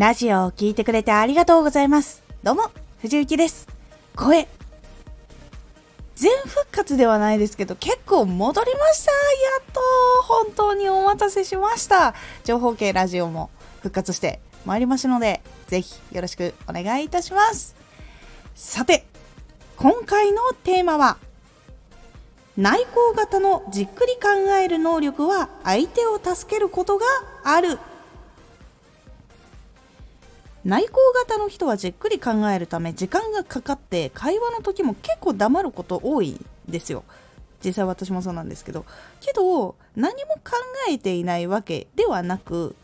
ラジオを聞いてくれてありがとうございます。どうも、藤幸です。声。全復活ではないですけど、結構戻りました。やっと、本当にお待たせしました。情報系ラジオも復活してまいりますので、ぜひよろしくお願いいたします。さて、今回のテーマは、内向型のじっくり考える能力は相手を助けることがある内向型の人はじっくり考えるため時間がかかって会話の時も結構黙ること多いんですよ。実際私もそうなんですけど。けど何も考えていないわけではなく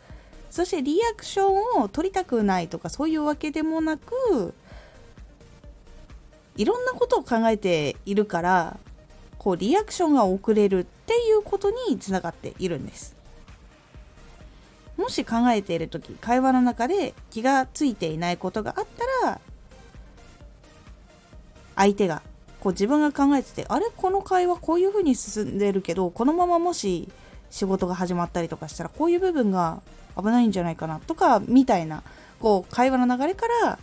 そしてリアクションを取りたくないとかそういうわけでもなくいろんなことを考えているからこうリアクションが遅れるっていうことにつながっているんです。もし考えている時会話の中で気がついていないことがあったら相手がこう自分が考えててあれ？この会話こういう風に進んでるけどこのままもし仕事が始まったりとかしたらこういう部分が危ないんじゃないかなとかみたいなこう会話の流れから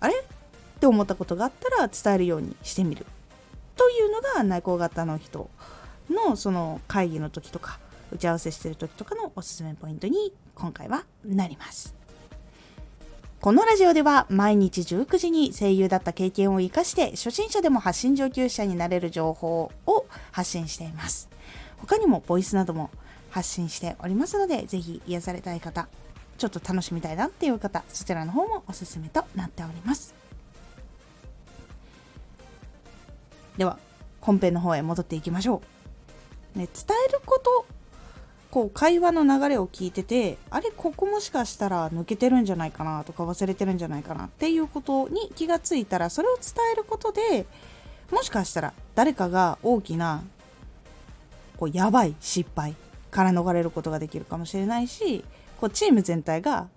あれ？って思ったことがあったら伝えるようにしてみる。というのが内向型の人のその会議の時とか。打ち合わせしてる時とかのおすすめポイントに今回はなります。このラジオでは毎日19時に声優だった経験を生かして初心者でも発信上級者になれる情報を発信しています。他にもボイスなども発信しておりますのでぜひ癒されたい方ちょっと楽しみたいなっていう方そちらの方もおすすめとなっております。では本編の方へ戻っていきましょう、ね、伝えることこう会話の流れを聞いててあれここもしかしたら抜けてるんじゃないかなとか忘れてるんじゃないかなっていうことに気がついたらそれを伝えることでもしかしたら誰かが大きなこうやばい失敗から逃れることができるかもしれないしこうチーム全体が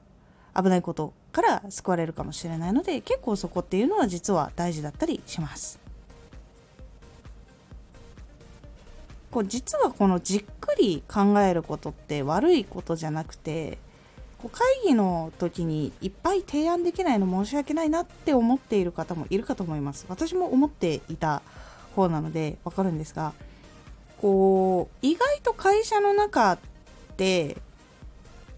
危ないことから救われるかもしれないので結構そこっていうのは実は大事だったりします。こう実はこのじっくり考えることって悪いことじゃなくてこう会議の時にいっぱい提案できないの申し訳ないなって思っている方もいるかと思います。私も思っていた方なのでわかるんですがこう意外と会社の中って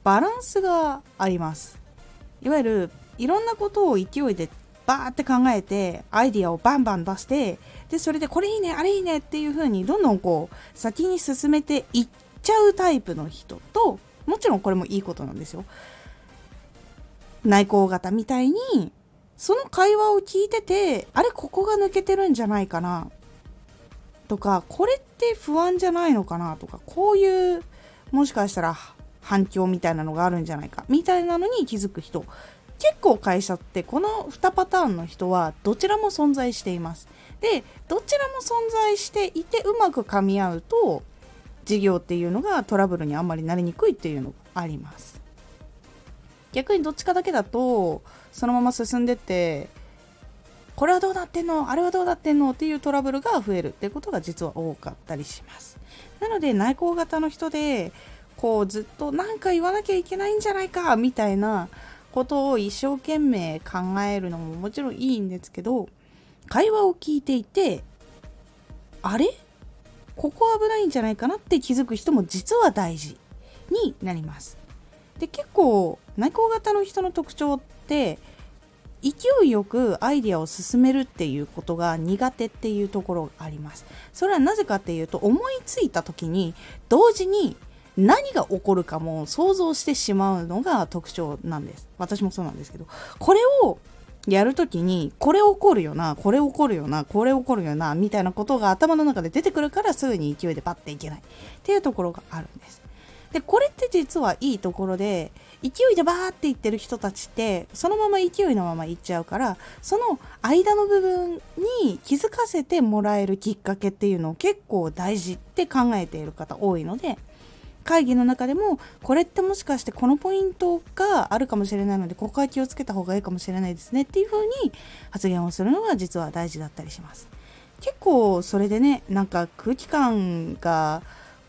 バランスがあります。いわゆるいろんなことを勢いでバーって考えてアイディアをバンバン出してでそれでこれいいねあれいいねっていう風にどんどんこう先に進めていっちゃうタイプの人ともちろんこれもいいことなんですよ。内向型みたいにその会話を聞いててあれここが抜けてるんじゃないかなとかこれって不安じゃないのかなとかこういうもしかしたら反響みたいなのがあるんじゃないかみたいなのに気づく人。結構会社ってこの2パターンの人はどちらも存在しています。でどちらも存在していてうまく噛み合うと事業っていうのがトラブルにあんまりなりにくいっていうのがあります。逆にどっちかだけだとそのまま進んでってこれはどうなってんの？あれはどうなってんの？っていうトラブルが増えるっていうことが実は多かったりします。なので内向型の人でこうずっと何か言わなきゃいけないんじゃないかみたいなことを一生懸命考えるのももちろんいいんですけど会話を聞いていてあれ？ここ危ないんじゃないかなって気づく人も実は大事になります。で結構内向型の人の特徴って勢いよくアイディアを進めるっていうことが苦手っていうところがあります。それはなぜかっていうと思いついた時に同時に何が起こるかも想像してしまうのが特徴なんです。私もそうなんですけど。これをやるときにこれ起こるよなこれ起こるよなこれ起こるよなみたいなことが頭の中で出てくるからすぐに勢いでパッていけない。っていうところがあるんです。でこれって実はいいところで勢いでバーっていってる人たちってそのまま勢いのままいっちゃうからその間の部分に気づかせてもらえるきっかけっていうのを結構大事って考えている方多いので会議の中でもこれってもしかしてこのポイントがあるかもしれないのでここは気をつけた方がいいかもしれないですねっていう風に発言をするのが実は大事だったりします。結構それでねなんか空気感が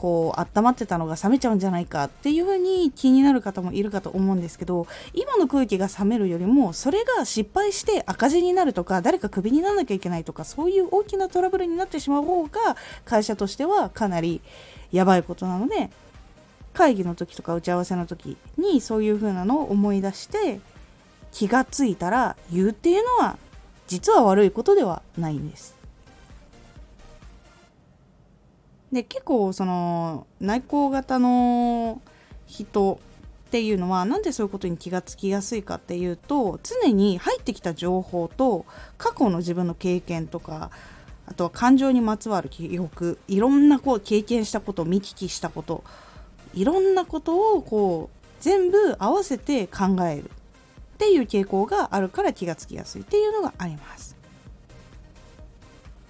こう温まってたのが冷めちゃうんじゃないかっていう風に気になる方もいるかと思うんですけど今の空気が冷めるよりもそれが失敗して赤字になるとか誰かクビにならなきゃいけないとかそういう大きなトラブルになってしまう方が会社としてはかなりやばいことなので会議の時とか打ち合わせの時にそういう風なのを思い出して気がついたら言うっていうのは実は悪いことではないんです。で結構その内向型の人っていうのはなんでそういうことに気がつきやすいかっていうと常に入ってきた情報と過去の自分の経験とかあとは感情にまつわる記憶いろんなこう経験したこと見聞きしたこといろんなことをこう全部合わせて考えるっていう傾向があるから気がつきやすいっていうのがあります。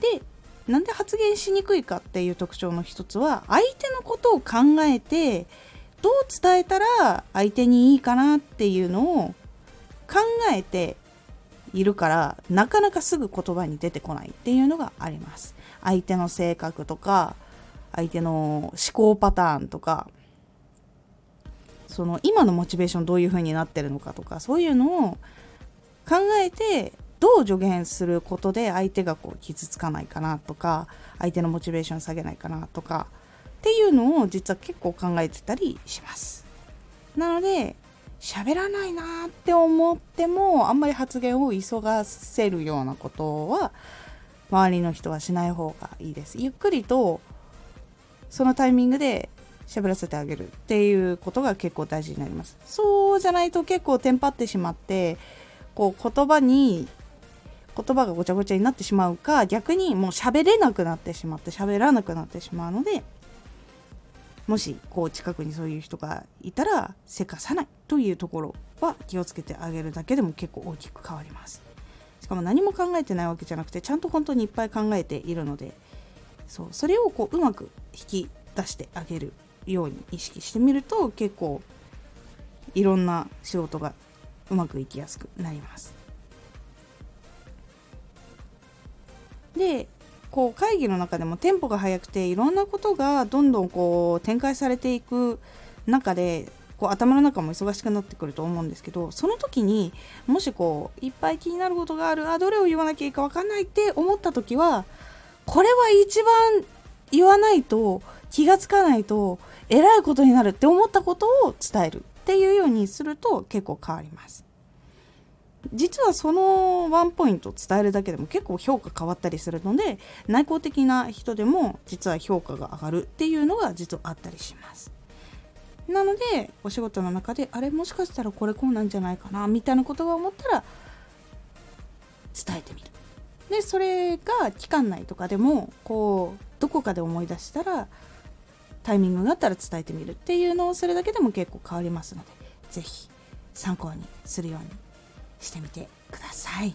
でなんで発言しにくいかっていう特徴の一つは相手のことを考えてどう伝えたら相手にいいかなっていうのを考えているからなかなかすぐ言葉に出てこないっていうのがあります相手の性格とか相手の思考パターンとかその今のモチベーションどういう風になってるのかとかそういうのを考えてどう助言することで相手がこう傷つかないかなとか相手のモチベーション下げないかなとかっていうのを実は結構考えてたりします。なので喋らないなって思ってもあんまり発言を急がせるようなことは周りの人はしない方がいいです。ゆっくりとそのタイミングで喋らせてあげるっていうことが結構大事になります。そうじゃないと結構テンパってしまってこう言葉に言葉がごちゃごちゃになってしまうか逆にもう喋れなくなってしまって喋らなくなってしまうのでもしこう近くにそういう人がいたらせかさないというところは気をつけてあげるだけでも結構大きく変わります。しかも何も考えてないわけじゃなくてちゃんと本当にいっぱい考えているのでそうそれをこううまく引き出してあげる。ように意識してみると結構いろんな仕事がうまくいきやすくなります。でこう会議の中でもテンポが速くていろんなことがどんどんこう展開されていく中でこう頭の中も忙しくなってくると思うんですけどその時にもしこういっぱい気になることがあるあどれを言わなきゃいいか分かんないって思った時はこれは一番言わないと気がつかないとえらいことになるって思ったことを伝えるっていうようにすると結構変わります。実はそのワンポイント伝えるだけでも結構評価変わったりするので内向的な人でも実は評価が上がるっていうのが実はあったりしますなのでお仕事の中であれもしかしたらこれこうなんじゃないかなみたいなことが思ったら伝えてみるでそれが期間内とかでもこうどこかで思い出したらタイミングがあったら伝えてみるっていうのをするだけでも結構変わりますので是非参考にするようにしてみてください。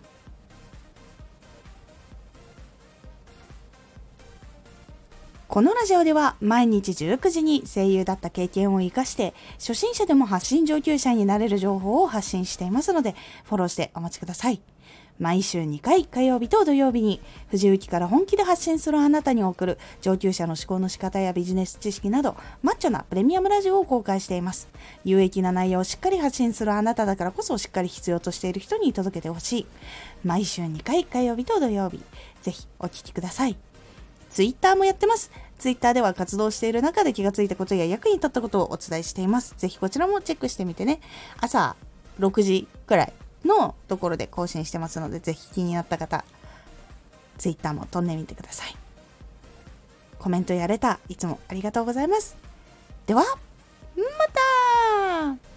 このラジオでは毎日19時に声優だった経験を活かして初心者でも発信上級者になれる情報を発信していますのでフォローしてお待ちください。毎週2回火曜日と土曜日に藤雪から本気で発信するあなたに送る上級者の思考の仕方やビジネス知識などマッチョなプレミアムラジオを公開しています。有益な内容をしっかり発信するあなただからこそしっかり必要としている人に届けてほしい。毎週2回火曜日と土曜日。ぜひお聴きください。ツイッターもやってます。ツイッターでは活動している中で気がついたことや役に立ったことをお伝えしています。ぜひこちらもチェックしてみてね。朝6時くらい。のところで更新してますので、ぜひ気になった方、Twitter も飛んでみてください。コメントやれた、いつもありがとうございます。では、また